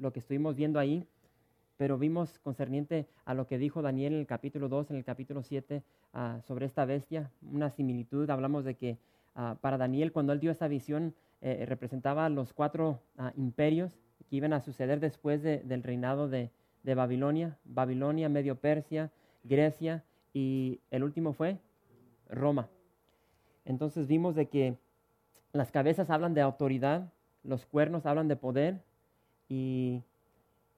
lo que estuvimos viendo ahí, pero vimos concerniente a lo que dijo Daniel en el capítulo 2, en el capítulo 7, ah, sobre esta bestia, una similitud. Hablamos de que ah, para Daniel, cuando él dio esa visión, eh, representaba los cuatro ah, imperios que iban a suceder después del reinado de Babilonia, Babilonia, Medio Persia, Grecia y el último fue Roma. Entonces vimos de que las cabezas hablan de autoridad, los cuernos hablan de poder y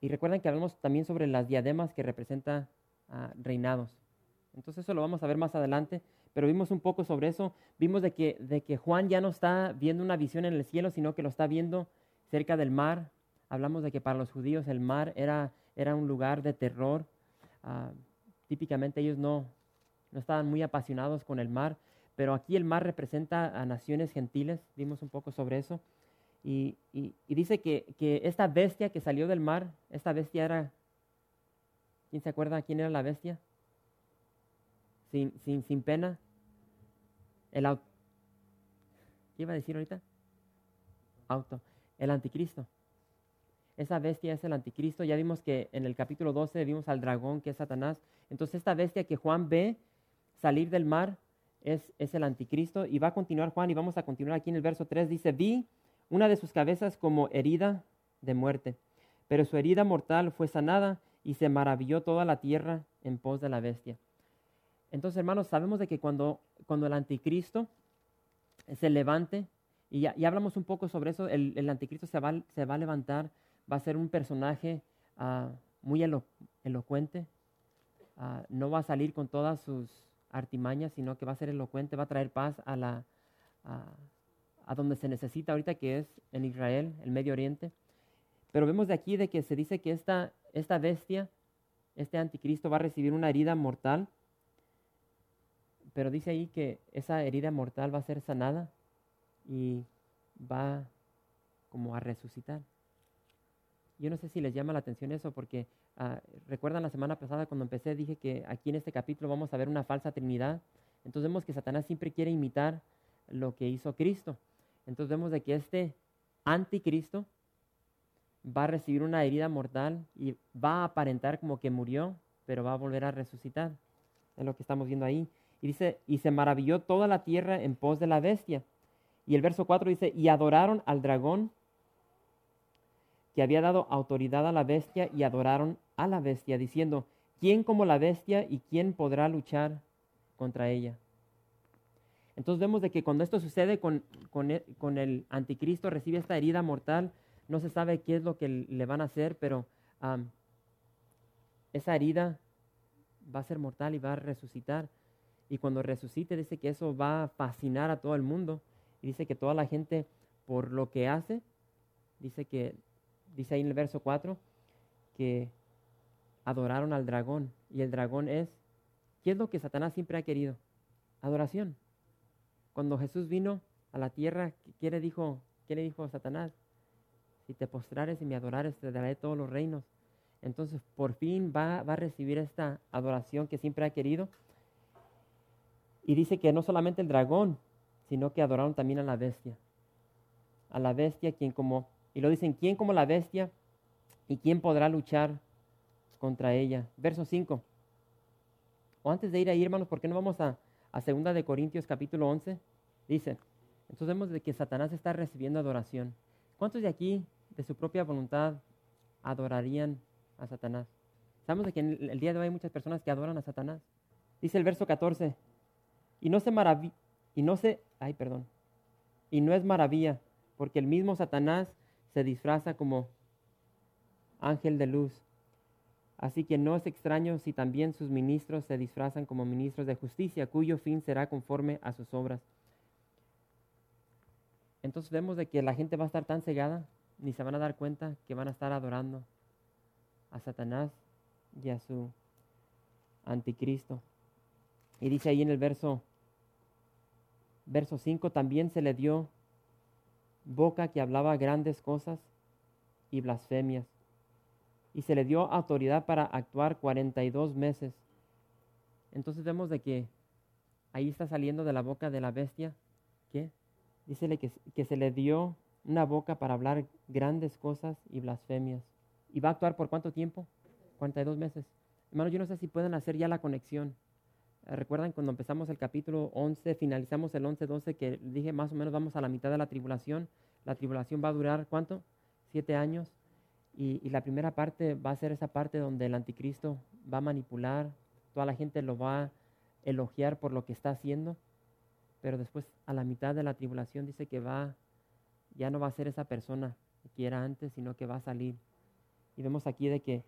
y recuerden que hablamos también sobre las diademas que representan reinados. Entonces eso lo vamos a ver más adelante, pero vimos un poco sobre eso. Vimos de que, Juan ya no está viendo una visión en el cielo, sino que lo está viendo cerca del mar. Hablamos de que para los judíos el mar era, era un lugar de terror. Ah, típicamente ellos no, no estaban muy apasionados con el mar, pero aquí el mar representa a naciones gentiles. Vimos un poco sobre eso. Y, dice que, esta bestia que salió del mar, esta bestia era, ¿quién se acuerda quién era la bestia? Sin, sin, sin pena. El auto. ¿Qué iba a decir ahorita? Auto. El anticristo. Esa bestia es el anticristo. Ya vimos que en el capítulo 12 vimos al dragón que es Satanás. Entonces esta bestia que Juan ve salir del mar es, es el anticristo. Y va a continuar Juan y vamos a continuar aquí en el verso 3. Dice, vi una de sus cabezas como herida de muerte. Pero su herida mortal fue sanada y se maravilló toda la tierra en pos de la bestia. Entonces, hermanos, sabemos de que cuando, cuando el anticristo se levante, y ya, hablamos un poco sobre eso, el, anticristo se va, se va, a levantar, va a ser un personaje ah, muy elocuente, ah, no va a salir con todas sus artimañas, sino que va a ser elocuente, va a traer paz a la, a donde se necesita ahorita, que es en Israel, el Medio Oriente. Pero vemos de aquí de que se dice que esta, esta bestia, este anticristo, va a recibir una herida mortal. Pero dice ahí que esa herida mortal va a ser sanada y va como a resucitar. Yo no sé si les llama la atención eso, porque ah, recuerdan la semana pasada cuando empecé, dije que aquí en este capítulo vamos a ver una falsa trinidad. Entonces vemos que Satanás siempre quiere imitar lo que hizo Cristo. Entonces vemos de que este anticristo va a recibir una herida mortal y va a aparentar como que murió, pero va a volver a resucitar. Es lo que estamos viendo ahí. Y dice, y se maravilló toda la tierra en pos de la bestia. Y el verso 4 dice, y adoraron al dragón que había dado autoridad a la bestia y adoraron a la bestia, diciendo, ¿quién como la bestia y quién podrá luchar contra ella? Entonces vemos de que cuando esto sucede e, con, el anticristo, recibe esta herida mortal, no se sabe qué es lo que le van a hacer, pero esa herida va a ser mortal y va a resucitar. Y cuando resucite dice que eso va a fascinar a todo el mundo. Y dice que toda la gente, por lo que hace, dice que, dice ahí en el verso 4, que adoraron al dragón. Y el dragón es, ¿qué es lo que Satanás siempre ha querido? Adoración. Cuando Jesús vino a la tierra, ¿qué le dijo, qué le dijo Satanás? Si te postrares y me adorares, te daré todos los reinos. Entonces, por fin va, va a recibir esta adoración que siempre ha querido. Y dice que no solamente el dragón, sino que adoraron también a la bestia. A la bestia, quien como, y lo dicen, ¿quién como la bestia? ¿Y quién podrá luchar contra ella? Verso 5. O antes de ir ahí, hermanos, ¿por qué no vamos a, a 2 de Corintios capítulo 11, dice, entonces vemos de que Satanás está recibiendo adoración. ¿Cuántos de aquí, de su propia voluntad, adorarían a Satanás? Sabemos de que en el día de hoy hay muchas personas que adoran a Satanás. Dice el verso 14, y no se maravilla, y no se, ay, perdón, y no es maravilla, porque el mismo Satanás se disfraza como ángel de luz. Así que no es extraño si también sus ministros se disfrazan como ministros de justicia, cuyo fin será conforme a sus obras. Entonces vemos de que la gente va a estar tan cegada, ni se van a dar cuenta que van a estar adorando a Satanás y a su anticristo. Y dice ahí en el verso, verso 5, también se le dio boca que hablaba grandes cosas y blasfemias. Y se le dio autoridad para actuar 42 meses. Entonces vemos de que ahí está saliendo de la boca de la bestia, ¿qué? Dícele que, se le dio una boca para hablar grandes cosas y blasfemias. ¿Y va a actuar por cuánto tiempo? 42 meses. Hermanos, yo no sé si pueden hacer ya la conexión. Eh, ¿Recuerdan cuando empezamos el capítulo 11, finalizamos el 11-12, que dije más o menos vamos a la mitad de la tribulación? La tribulación va a durar cuánto? Siete años. Y la primera parte va a ser esa parte donde el anticristo va a manipular, toda la gente lo va a elogiar por lo que está haciendo, pero después a la mitad de la tribulación dice que va, ya no va a ser esa persona que era antes, sino que va a salir. Y vemos aquí de que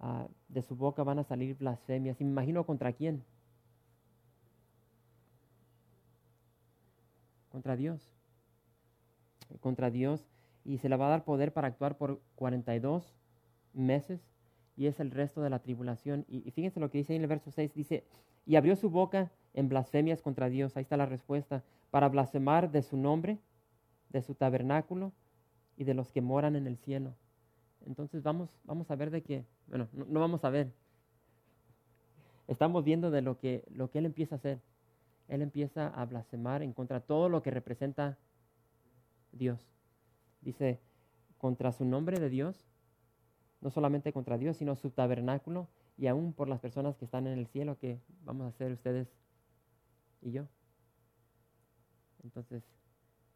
Ah, de su boca van a salir blasfemias. Y me imagino contra quién. Contra Dios. Contra Dios. Y se le va a dar poder para actuar por 42 meses. Y es el resto de la tribulación. Y, y fíjense lo que dice ahí en el verso 6. Dice, y abrió su boca en blasfemias contra Dios. Ahí está la respuesta. Para blasfemar de su nombre, de su tabernáculo y de los que moran en el cielo. Entonces vamos, vamos a ver de qué, bueno, no, vamos a ver. Estamos viendo de lo que, lo que Él empieza a hacer. Él empieza a blasfemar en contra todo lo que representa Dios. Dice, contra su nombre de Dios, no solamente contra Dios, sino su tabernáculo y aún por las personas que están en el cielo, que vamos a hacer ustedes y yo. Entonces,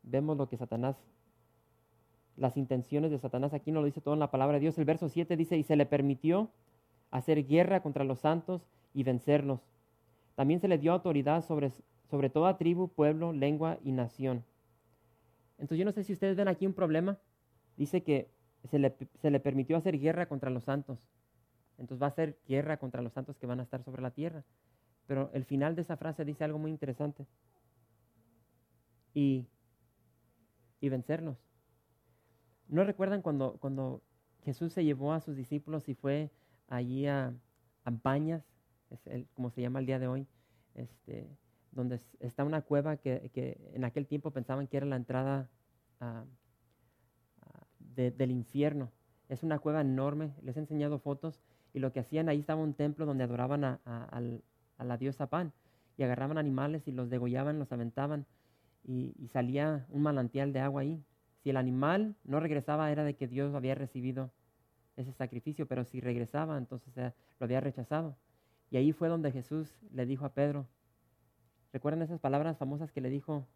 vemos lo que Satanás las intenciones de Satanás. Aquí no lo dice todo en la palabra de Dios. El verso 7 dice, y se le permitió hacer guerra contra los santos y vencerlos. También se le dio autoridad sobre, sobre toda tribu, pueblo, lengua y nación. Entonces yo no sé si ustedes ven aquí un problema. Dice que se le, se le permitió hacer guerra contra los santos. Entonces va a ser guerra contra los santos que van a estar sobre la tierra. Pero el final de esa frase dice algo muy interesante. Y, y vencerlos. ¿No recuerdan cuando, cuando Jesús se llevó a sus discípulos y fue allí a, a Bañas, es el, como se llama el día de hoy, este, donde está una cueva que, que, en aquel tiempo pensaban que era la entrada del infierno. Es una cueva enorme, les he enseñado fotos y lo que hacían ahí estaba un templo donde adoraban a, a la diosa Pan y agarraban animales y los degollaban, los aventaban y, y salía un manantial de agua ahí si el animal no regresaba era de que Dios había recibido ese sacrificio, pero si regresaba entonces eh, lo había rechazado. Y ahí fue donde Jesús le dijo a Pedro, ¿recuerdan esas palabras famosas que le dijo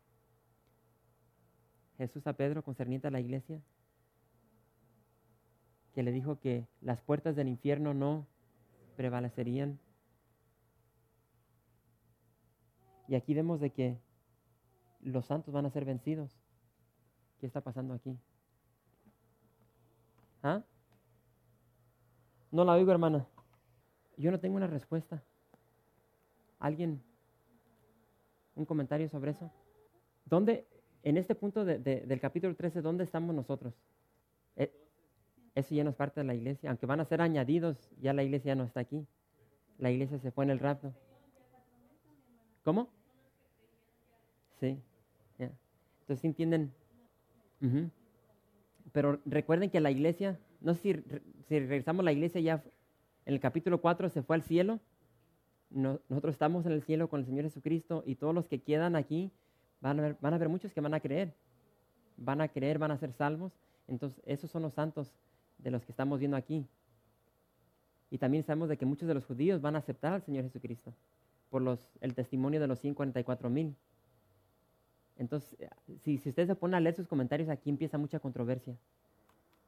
Jesús a Pedro concerniente a la iglesia? Que le dijo que las puertas del infierno no prevalecerían. Y aquí vemos de que los santos van a ser vencidos. ¿Qué está pasando aquí? ¿Ah? No la oigo, hermana. Yo no tengo una respuesta. ¿Alguien? ¿Un comentario sobre eso? ¿Dónde, en este punto del capítulo 13, dónde estamos nosotros? Eh, eso ya no es parte de la iglesia. Aunque van a ser añadidos, ya la iglesia no está aquí. La iglesia se fue en el rapto. ¿Cómo? Sí. Entonces, ¿entienden pero recuerden que la iglesia, no sé si, si, regresamos a la iglesia ya en el capítulo 4 se fue al cielo. nosotros estamos en el cielo con el Señor Jesucristo y todos los que quedan aquí van a, ver, van a ver muchos que van a creer. Van a creer, van a ser salvos. Entonces, esos son los santos de los que estamos viendo aquí. Y también sabemos de que muchos de los judíos van a aceptar al Señor Jesucristo por los, el testimonio de los 144 mil. Entonces, eh, si, ustedes se ponen a leer sus comentarios, aquí empieza mucha controversia.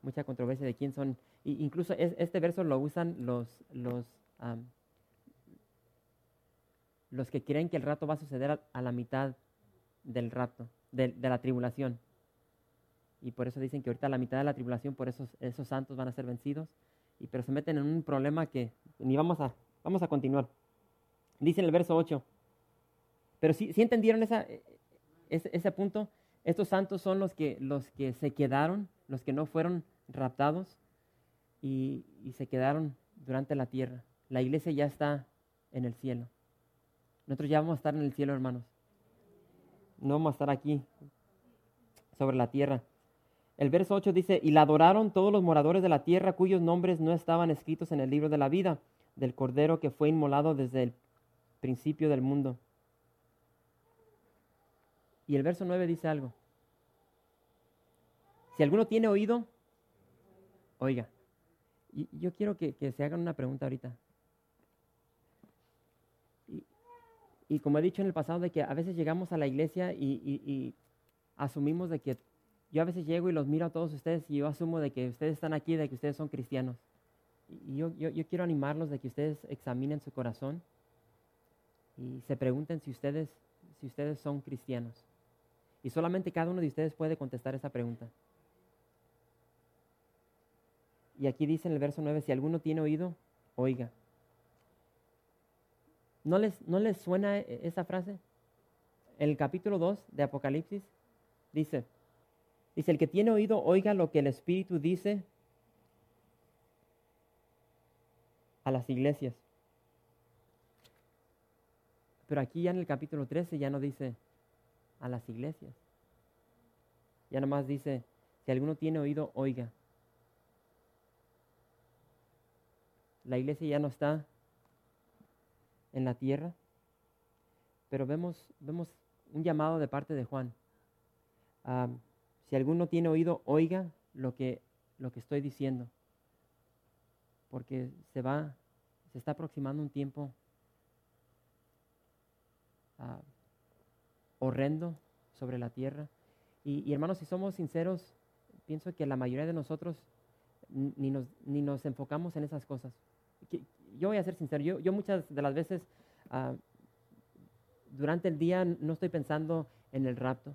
Mucha controversia de quién son. Incluso este verso lo usan los, los, los que creen que el rato va a suceder a, la mitad del rato, de, la tribulación. Y por eso dicen que ahorita a la mitad de la tribulación, por esos, esos santos van a ser vencidos. Y, pero se meten en un problema que ni vamos a, vamos a continuar. Dice en el verso 8. Pero si, si entendieron esa, ese, punto, estos santos son los que, los que se quedaron, los que no fueron raptados. y, y se quedaron durante la tierra. La iglesia ya está en el cielo. Nosotros ya vamos a estar en el cielo, hermanos. No vamos a estar aquí sobre la tierra. El verso 8 dice, y la adoraron todos los moradores de la tierra cuyos nombres no estaban escritos en el libro de la vida del Cordero que fue inmolado desde el principio del mundo. Y el verso 9 dice algo. Si alguno tiene oído, oiga. Y yo quiero que, se hagan una pregunta ahorita. Y, como he dicho en el pasado, de que a veces llegamos a la iglesia y, asumimos de que yo a veces llego y los miro a todos ustedes y yo asumo de que ustedes están aquí, de que ustedes son cristianos. Y yo, yo, yo, quiero animarlos de que ustedes examinen su corazón y se pregunten si ustedes, si ustedes son cristianos. Y solamente cada uno de ustedes puede contestar esa pregunta. Y aquí dice en el verso 9, si alguno tiene oído, oiga. ¿No les, ¿No les suena e, esa frase? El capítulo 2 de Apocalipsis dice, dice, el que tiene oído, oiga lo que el Espíritu dice a las iglesias. Pero aquí ya en el capítulo 13 ya no dice a las iglesias. Ya nomás dice, si alguno tiene oído, oiga. La iglesia ya no está en la tierra, pero vemos, vemos un llamado de parte de Juan. Ah, si alguno tiene oído, oiga lo que, lo que estoy diciendo, porque se va, se está aproximando un tiempo ah, horrendo sobre la tierra. Y, hermanos, si somos sinceros, pienso que la mayoría de nosotros ni nos, ni nos enfocamos en esas cosas yo voy a ser sincero, yo, muchas de las veces ah, durante el día no estoy pensando en el rapto.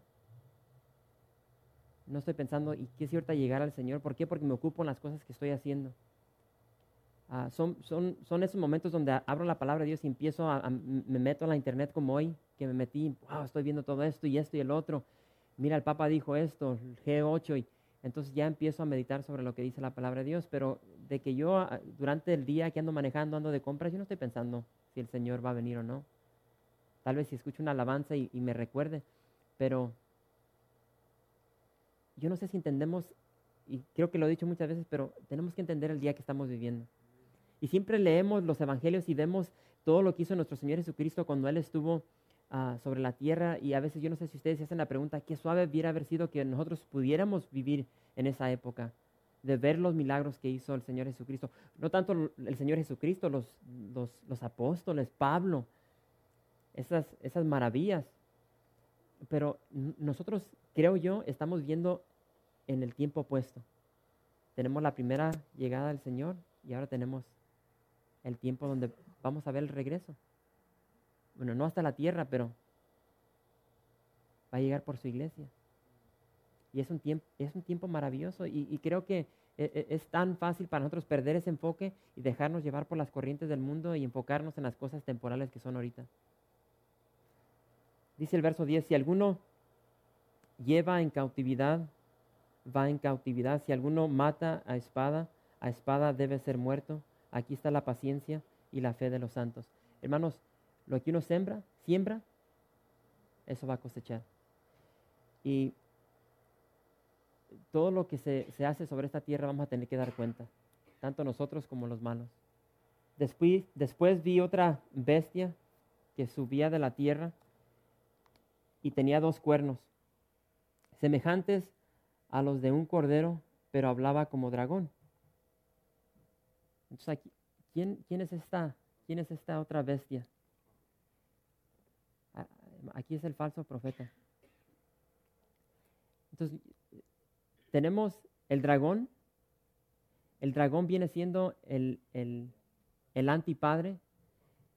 No estoy pensando, ¿y qué es cierto llegar al Señor? ¿Por qué? Porque me ocupo en las cosas que estoy haciendo. Ah, son, son, son esos momentos donde abro la palabra de Dios y empiezo a, me meto en la internet como hoy, que me metí, wow, estoy viendo todo esto y esto y el otro. Mira, el Papa dijo esto, G8, y entonces ya empiezo a meditar sobre lo que dice la palabra de Dios, pero de que yo ah, durante el día que ando manejando, ando de compras, yo no estoy pensando si el Señor va a venir o no. Tal vez si escucho una alabanza y, me recuerde, pero yo no sé si entendemos, y creo que lo he dicho muchas veces, pero tenemos que entender el día que estamos viviendo. Y siempre leemos los evangelios y vemos todo lo que hizo nuestro Señor Jesucristo cuando Él estuvo Ah, sobre la tierra y a veces yo no sé si ustedes se hacen la pregunta, qué suave hubiera sido que nosotros pudiéramos vivir en esa época, de ver los milagros que hizo el Señor Jesucristo. No tanto el Señor Jesucristo, los, los, apóstoles, Pablo, esas, esas maravillas. Pero nosotros, creo yo, estamos viendo en el tiempo opuesto. Tenemos la primera llegada del Señor y ahora tenemos el tiempo donde vamos a ver el regreso bueno, no hasta la tierra, pero va a llegar por su iglesia. Y es un tiempo, es un tiempo maravilloso y, creo que e, e, es, tan fácil para nosotros perder ese enfoque y dejarnos llevar por las corrientes del mundo y enfocarnos en las cosas temporales que son ahorita. Dice el verso 10, si alguno lleva en cautividad, va en cautividad. Si alguno mata a espada, a espada debe ser muerto. Aquí está la paciencia y la fe de los santos. Hermanos, lo que uno siembra, siembra, eso va a cosechar. Y todo lo que se, hace sobre esta tierra vamos a tener que dar cuenta, tanto nosotros como los malos. Después, después vi otra bestia que subía de la tierra y tenía dos cuernos, semejantes a los de un cordero, pero hablaba como dragón. Entonces, aquí, ¿quién, quién, es esta, ¿quién es esta otra bestia? Aquí es el falso profeta. Entonces, tenemos el dragón. El dragón viene siendo el, el, antipadre.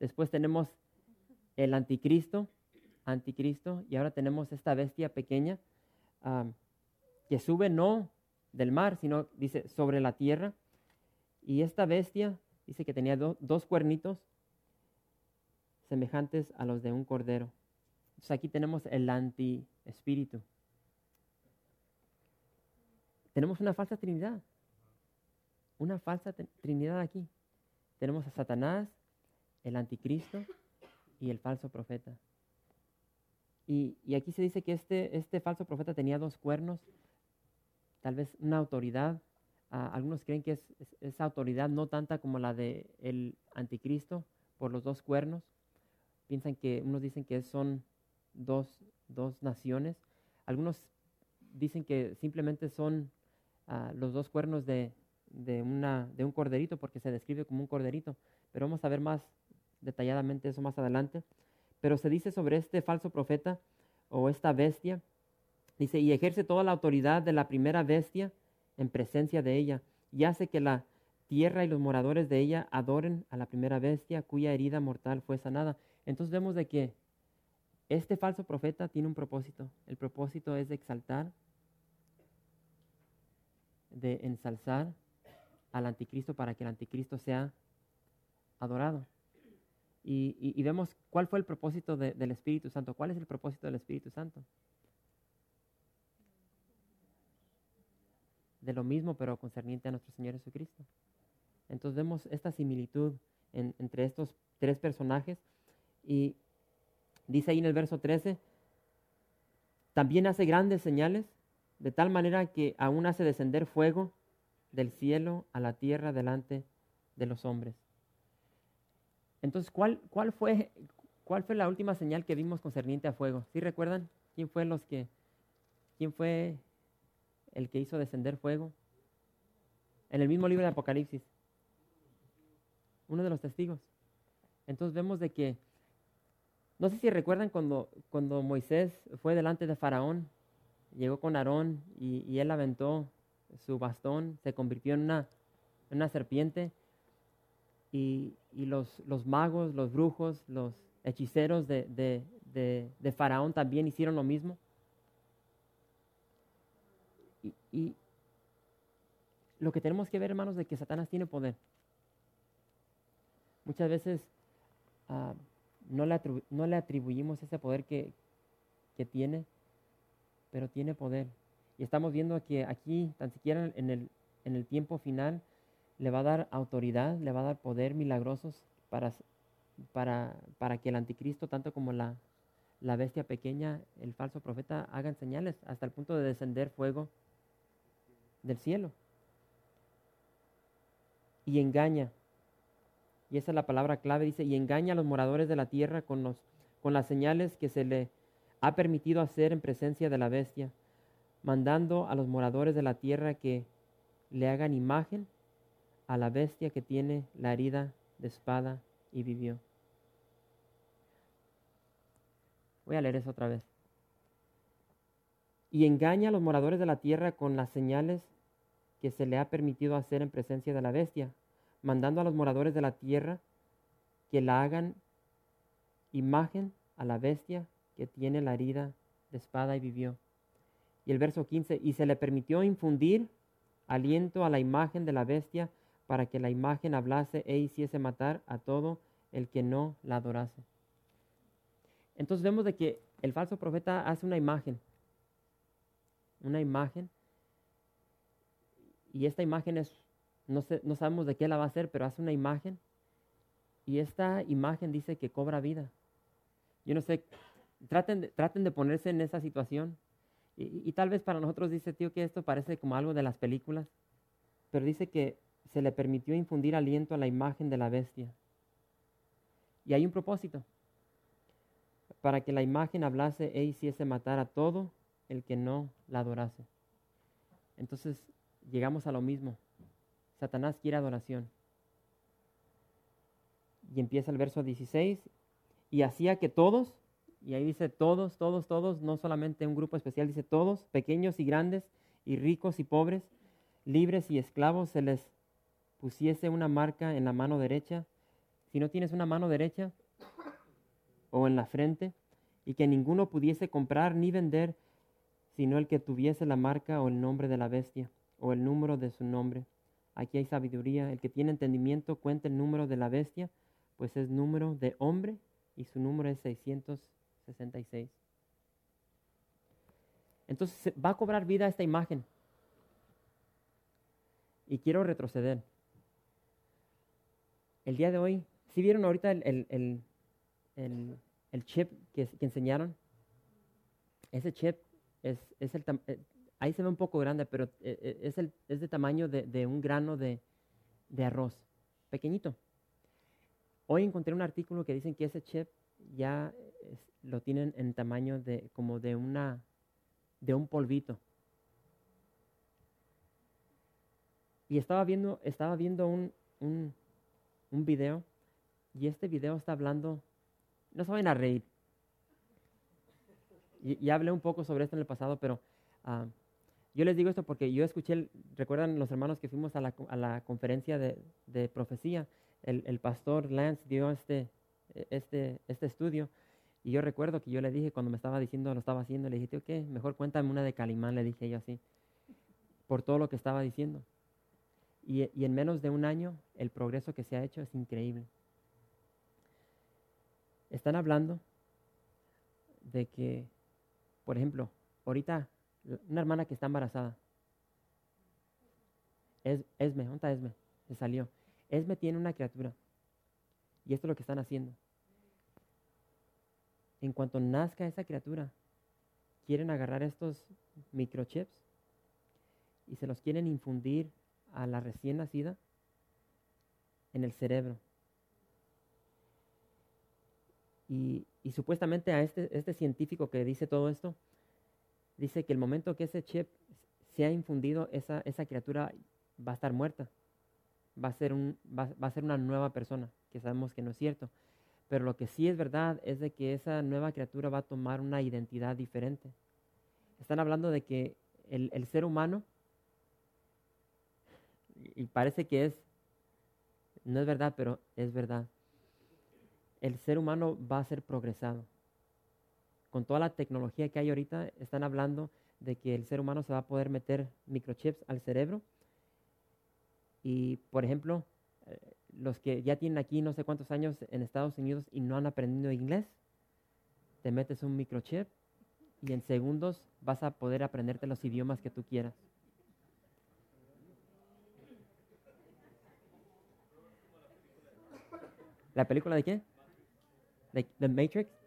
Después tenemos el anticristo, anticristo. Y ahora tenemos esta bestia pequeña que sube no del mar, sino dice sobre la tierra. Y esta bestia dice que tenía dos cuernitos semejantes a los de un cordero. Entonces aquí tenemos el anti-espíritu. Tenemos una falsa trinidad. una falsa trinidad aquí. Tenemos a Satanás, el anticristo y el falso profeta. Y, aquí se dice que este, este falso profeta tenía dos cuernos, tal vez una autoridad. algunos creen que es, esa autoridad no tanta como la del el anticristo por los dos cuernos. Piensan que, unos dicen que son dos, dos naciones. Algunos dicen que simplemente son ah, los dos cuernos de, de, una, de un corderito, porque se describe como un corderito. Pero vamos a ver más detalladamente eso más adelante. Pero se dice sobre este falso profeta o esta bestia, dice, y ejerce toda la autoridad de la primera bestia en presencia de ella, y hace que la tierra y los moradores de ella adoren a la primera bestia cuya herida mortal fue sanada. Entonces vemos de que este falso profeta tiene un propósito. El propósito es de exaltar, de ensalzar al anticristo para que el anticristo sea adorado. Y, vemos cuál fue el propósito del Espíritu Santo. ¿Cuál es el propósito del Espíritu Santo? De lo mismo, pero concerniente a nuestro Señor Jesucristo. Entonces vemos esta similitud entre estos tres personajes. Y Dice ahí en el verso 13, también hace grandes señales, de tal manera que aún hace descender fuego del cielo a la tierra delante de los hombres. Entonces, ¿cuál, cuál, fue, ¿cuál fue la última señal que vimos concerniente a fuego? ¿Sí recuerdan? ¿Quién fue, los que, ¿Quién fue el que hizo descender fuego? En el mismo libro de Apocalipsis. Uno de los testigos. Entonces vemos de que no sé si recuerdan cuando, cuando Moisés fue delante de Faraón, llegó con Aarón y, él aventó su bastón, se convirtió en una, una serpiente y, los, los, magos, los brujos, los hechiceros de, de, Faraón también hicieron lo mismo. Y, lo que tenemos que ver, hermanos, de que Satanás tiene poder. Muchas veces ah, no le, no le atribuimos ese poder que, tiene, pero tiene poder. Y estamos viendo que aquí, tan siquiera en el, en el tiempo final, le va a dar autoridad, le va a dar poder milagrosos para, para, para que el anticristo, tanto como la, la bestia pequeña, el falso profeta, hagan señales hasta el punto de descender fuego del cielo. Y engaña y esa es la palabra clave, dice, y engaña a los moradores de la tierra con, los, con las señales que se le ha permitido hacer en presencia de la bestia, mandando a los moradores de la tierra que le hagan imagen a la bestia que tiene la herida de espada y vivió. Voy a leer eso otra vez. Y engaña a los moradores de la tierra con las señales que se le ha permitido hacer en presencia de la bestia, mandando a los moradores de la tierra que la hagan imagen a la bestia que tiene la herida de espada y vivió. Y el verso 15, y se le permitió infundir aliento a la imagen de la bestia para que la imagen hablase e hiciese matar a todo el que no la adorase. Entonces vemos de que el falso profeta hace una imagen, una imagen, y esta imagen es no, sabemos de qué la va a hacer, pero hace una imagen y esta imagen dice que cobra vida. Yo no sé, traten traten de ponerse en esa situación. Y, y, tal vez para nosotros dice, tío, que esto parece como algo de las películas, pero dice que se le permitió infundir aliento a la imagen de la bestia. Y hay un propósito, para que la imagen hablase e hiciese matar a todo el que no la adorase. Entonces llegamos a lo mismo. Satanás quiere adoración. Y empieza el verso 16, y hacía que todos, y ahí dice todos, todos, todos, no solamente un grupo especial, dice todos, pequeños y grandes, y ricos y pobres, libres y esclavos, se les pusiese una marca en la mano derecha. Si no tienes una mano derecha, o en la frente, y que ninguno pudiese comprar ni vender, sino el que tuviese la marca o el nombre de la bestia, o el número de su nombre Aquí hay sabiduría. El que tiene entendimiento cuenta el número de la bestia, pues es número de hombre y su número es 666. Entonces va a cobrar vida esta imagen. Y quiero retroceder. el día de hoy, ¿sí vieron ahorita el, el, el, el, el chip que, que, enseñaron? Ese chip es, es el, eh, ahí se ve un poco grande, pero eh, eh, es, el, es de tamaño de, de un grano de, de arroz, pequeñito. Hoy encontré un artículo que dicen que ese chip ya lo tienen en tamaño de como de una de un polvito. Y estaba viendo, estaba viendo un, un, un video y este video está hablando, no vayan a reír. Y, hablé un poco sobre esto en el pasado, pero uh, yo les digo esto porque yo escuché, recuerdan los hermanos que fuimos a la, a la conferencia de, de profecía, el, el, pastor Lance dio este, este, este estudio y yo recuerdo que yo le dije, cuando me estaba diciendo, lo estaba haciendo, le dije, ok, mejor cuéntame una de Calimán, le dije yo así, por todo lo que estaba diciendo. Y, y en menos de un año, el progreso que se ha hecho es increíble. Están hablando de que, por ejemplo, ahorita, una hermana que está embarazada, es, Esme, ¿dónde está Esme? Se salió. Esme tiene una criatura. Y esto es lo que están haciendo en cuanto nazca esa criatura, quieren agarrar estos microchips y se los quieren infundir a la recién nacida en el cerebro. Y, supuestamente a este, este científico que dice todo esto, dice que el momento que ese chip se ha infundido, esa, esa criatura va a estar muerta. Va a, ser un, va a ser una nueva persona, que sabemos que no es cierto. Pero lo que sí es verdad es de que esa nueva criatura va a tomar una identidad diferente. Están hablando de que el, ser humano, y parece que es, no es verdad, pero es verdad. El ser humano va a ser progresado. Con toda la tecnología que hay ahorita, están hablando de que el ser humano se va a poder meter microchips al cerebro. Y, por ejemplo, eh, los que ya tienen aquí no sé cuántos años en Estados Unidos y no han aprendido inglés, te metes un microchip y en segundos vas a poder aprenderte los idiomas que tú quieras. ¿La película de qué? ¿De The Matrix?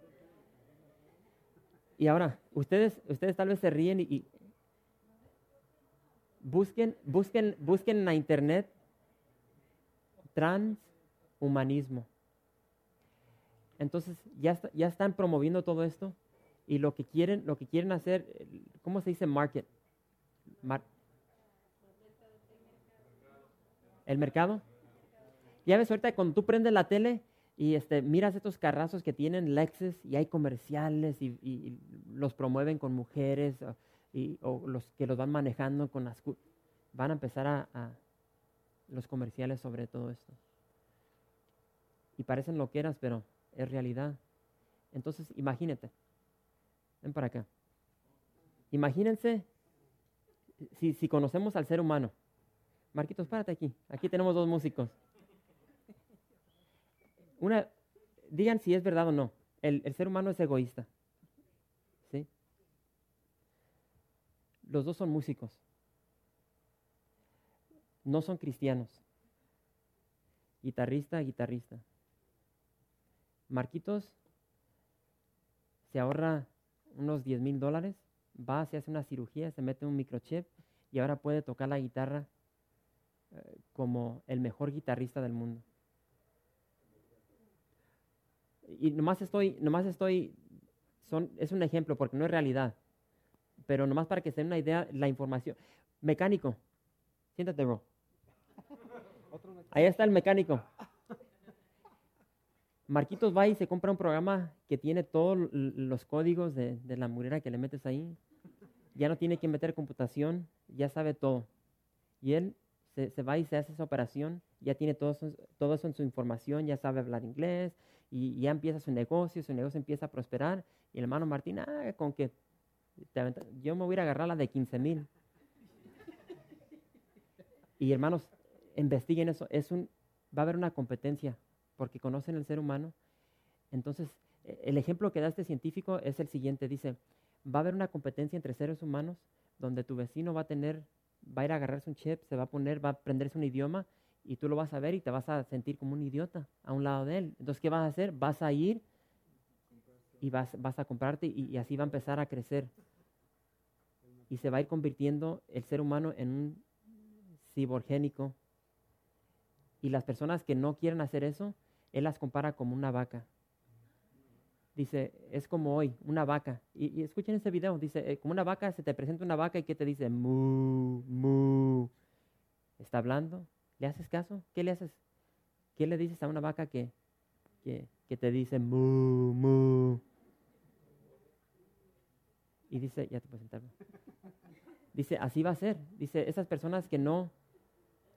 Y ahora, ustedes, ustedes tal vez se ríen y, busquen, busquen, busquen en la internet transhumanismo. Entonces ya, ya están promoviendo todo esto y lo que quieren, lo que quieren hacer, ¿cómo se dice market? ¿El mercado? Ya ves ahorita cuando tú prendes la tele y este, miras estos carrazos que tienen Lexus y hay comerciales y, los promueven con mujeres o, y, los que los van manejando con las... Van a empezar a los comerciales sobre todo esto. Y parecen loqueras, pero es realidad. Entonces, imagínate. Ven para acá. Imagínense si, si conocemos al ser humano. Marquitos, párate aquí. Aquí tenemos dos músicos. Una, digan si es verdad o no. El, ser humano es egoísta. ¿Sí? Los dos son músicos no son cristianos. Guitarrista, guitarrista. Marquitos se ahorra unos 10 mil dólares, va, se hace una cirugía, se mete un microchip y ahora puede tocar la guitarra eh, como el mejor guitarrista del mundo. Y nomás estoy, nomás estoy, son, es un ejemplo porque no es realidad, pero nomás para que se den una idea, la información. Mecánico, siéntate, bro. Ahí está el mecánico. Marquitos va y se compra un programa que tiene todos los códigos de, la murera que le metes ahí. Ya no tiene que meter computación, ya sabe todo. Y él se, va y se hace esa operación, ya tiene todo eso, todo en su información, ya sabe hablar inglés y ya empieza su negocio, su negocio empieza a prosperar. Y el hermano Martín, ah, con que yo me voy a agarrar la de 15 mil. Y hermanos, investiguen eso. Es un, va a haber una competencia porque conocen el ser humano. Entonces, e, el ejemplo que da este científico es el siguiente. Dice, va a haber una competencia entre seres humanos donde tu vecino va a tener, va a ir a agarrarse un chip, se va a poner, va a aprenderse un idioma y tú lo vas a ver y te vas a sentir como un idiota a un lado de él. Entonces, ¿qué vas a hacer? Vas a ir y vas, vas a comprarte y, así va a empezar a crecer. Y se va a ir convirtiendo el ser humano en un ciborgénico. Y las personas que no quieren hacer eso, él las compara como una vaca. Dice, es como hoy, una vaca. Y, escuchen este video, dice, eh, como una vaca, se te presenta una vaca y ¿qué te dice? Mu, mu. ¿Está hablando? ¿Le haces caso? ¿Qué le haces? ¿Qué le dices a una vaca que, que, que te dice mu, mu? Y dice, ya te puedo sentar. Dice, así va a ser. Dice, esas personas que no,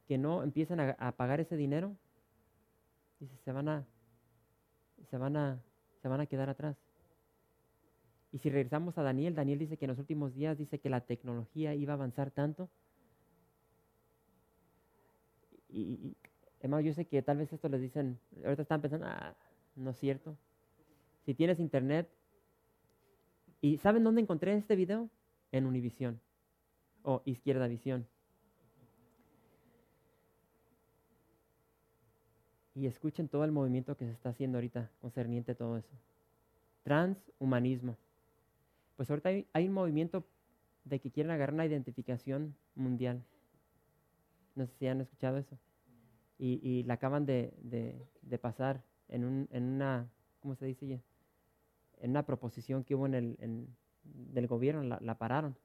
que no empiezan a, pagar ese dinero, dice, se van a, se van a, van a quedar atrás. Y si regresamos a Daniel, Daniel dice que en los últimos días dice que la tecnología iba a avanzar tanto. Y, además yo sé que tal vez esto les dicen, ahorita están pensando, ah, no es cierto. Si tienes internet, ¿Y saben dónde encontré este video? En Univisión o Izquierda Visión. Y escuchen todo el movimiento que se está haciendo ahorita concerniente a todo eso. Transhumanismo. Pues ahorita hay, un movimiento de que quieren agarrar una identificación mundial. No sé si han escuchado eso. Y, la acaban de, pasar en, un, en una, ¿cómo se dice? en una proposición que hubo en el del gobierno, la, pararon.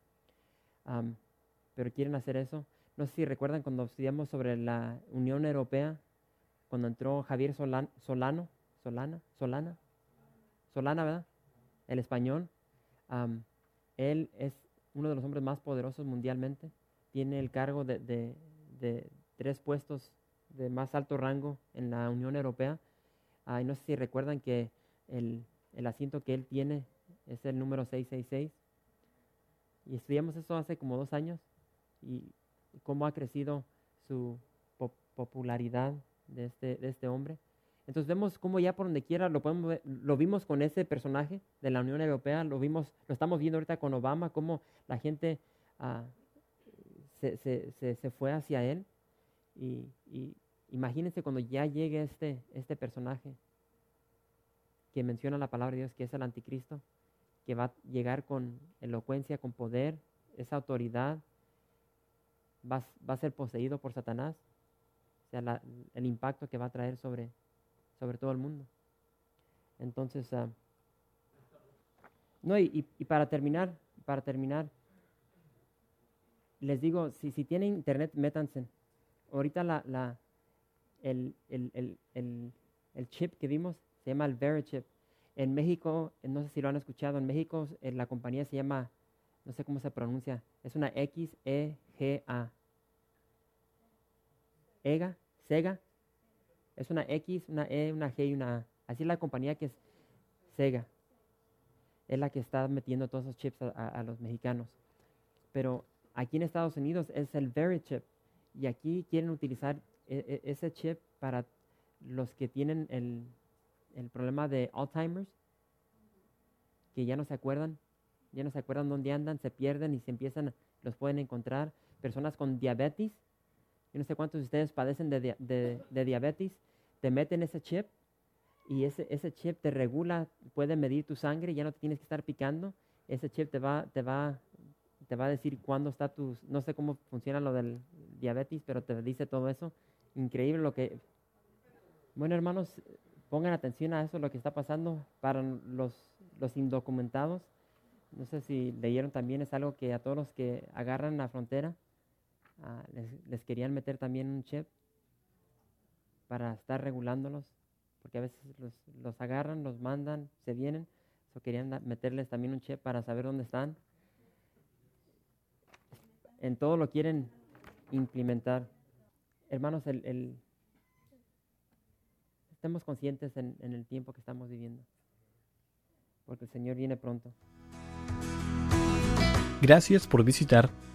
pero quieren hacer eso. No sé si recuerdan cuando estudiamos sobre la Unión Europea, cuando entró Javier Solano, Solana, Solana, Solana, ¿verdad? El español. él es uno de los hombres más poderosos mundialmente. Tiene el cargo de, de, tres puestos de más alto rango en la Unión Europea. y no sé si recuerdan que el, el asiento que él tiene es el número 666. Y estudiamos eso hace como dos años y cómo ha crecido su popularidad de este, de este hombre. Entonces vemos cómo ya por donde quiera lo podemos lo vimos con ese personaje de la Unión Europea, lo vimos, lo estamos viendo ahorita con Obama, cómo la gente ah, se, se, se, fue hacia él. Y, y, imagínense cuando ya llegue este, este personaje que menciona la palabra de Dios, que es el anticristo, que va a llegar con elocuencia, con poder, esa autoridad, va, a ser poseído por Satanás, el impacto que va a traer sobre, sobre todo el mundo. Entonces, ah, no, y, para terminar, para terminar, les digo, si, si tienen internet, métanse. Ahorita la, la, el, el, el chip que vimos se llama el Verichip. En México, no sé si lo han escuchado, en México eh, la compañía se llama, no sé cómo se pronuncia, es una X-E-G-A. EGA, Sega. Es una X, una E, una G y una A. Así es la compañía que es Sega. Es la que está metiendo todos esos chips a, los mexicanos. Pero aquí en Estados Unidos es el Verichip. Y aquí quieren utilizar e, e, ese chip para los que tienen el, el problema de Alzheimer's, que ya no se acuerdan, ya no se acuerdan dónde andan, se pierden y se empiezan, los pueden encontrar. Personas con diabetes, yo no sé cuántos de ustedes padecen de, de, diabetes, te meten ese chip y ese, ese chip te regula, puede medir tu sangre, ya no te tienes que estar picando. Ese chip te va, te va, te va a decir cuándo está tu, no sé cómo funciona lo del diabetes, pero te dice todo eso. Increíble lo que... Bueno, hermanos, pongan atención a eso, lo que está pasando para los, los indocumentados. No sé si leyeron también, es algo que a todos los que agarran la frontera ah, les, querían meter también un chip para estar regulándolos, porque a veces los, agarran, los mandan, se vienen, o querían meterles también un chip para saber dónde están. En todo lo quieren implementar. Hermanos, el, estemos conscientes en, el tiempo que estamos viviendo, porque el Señor viene pronto. Gracias por visitar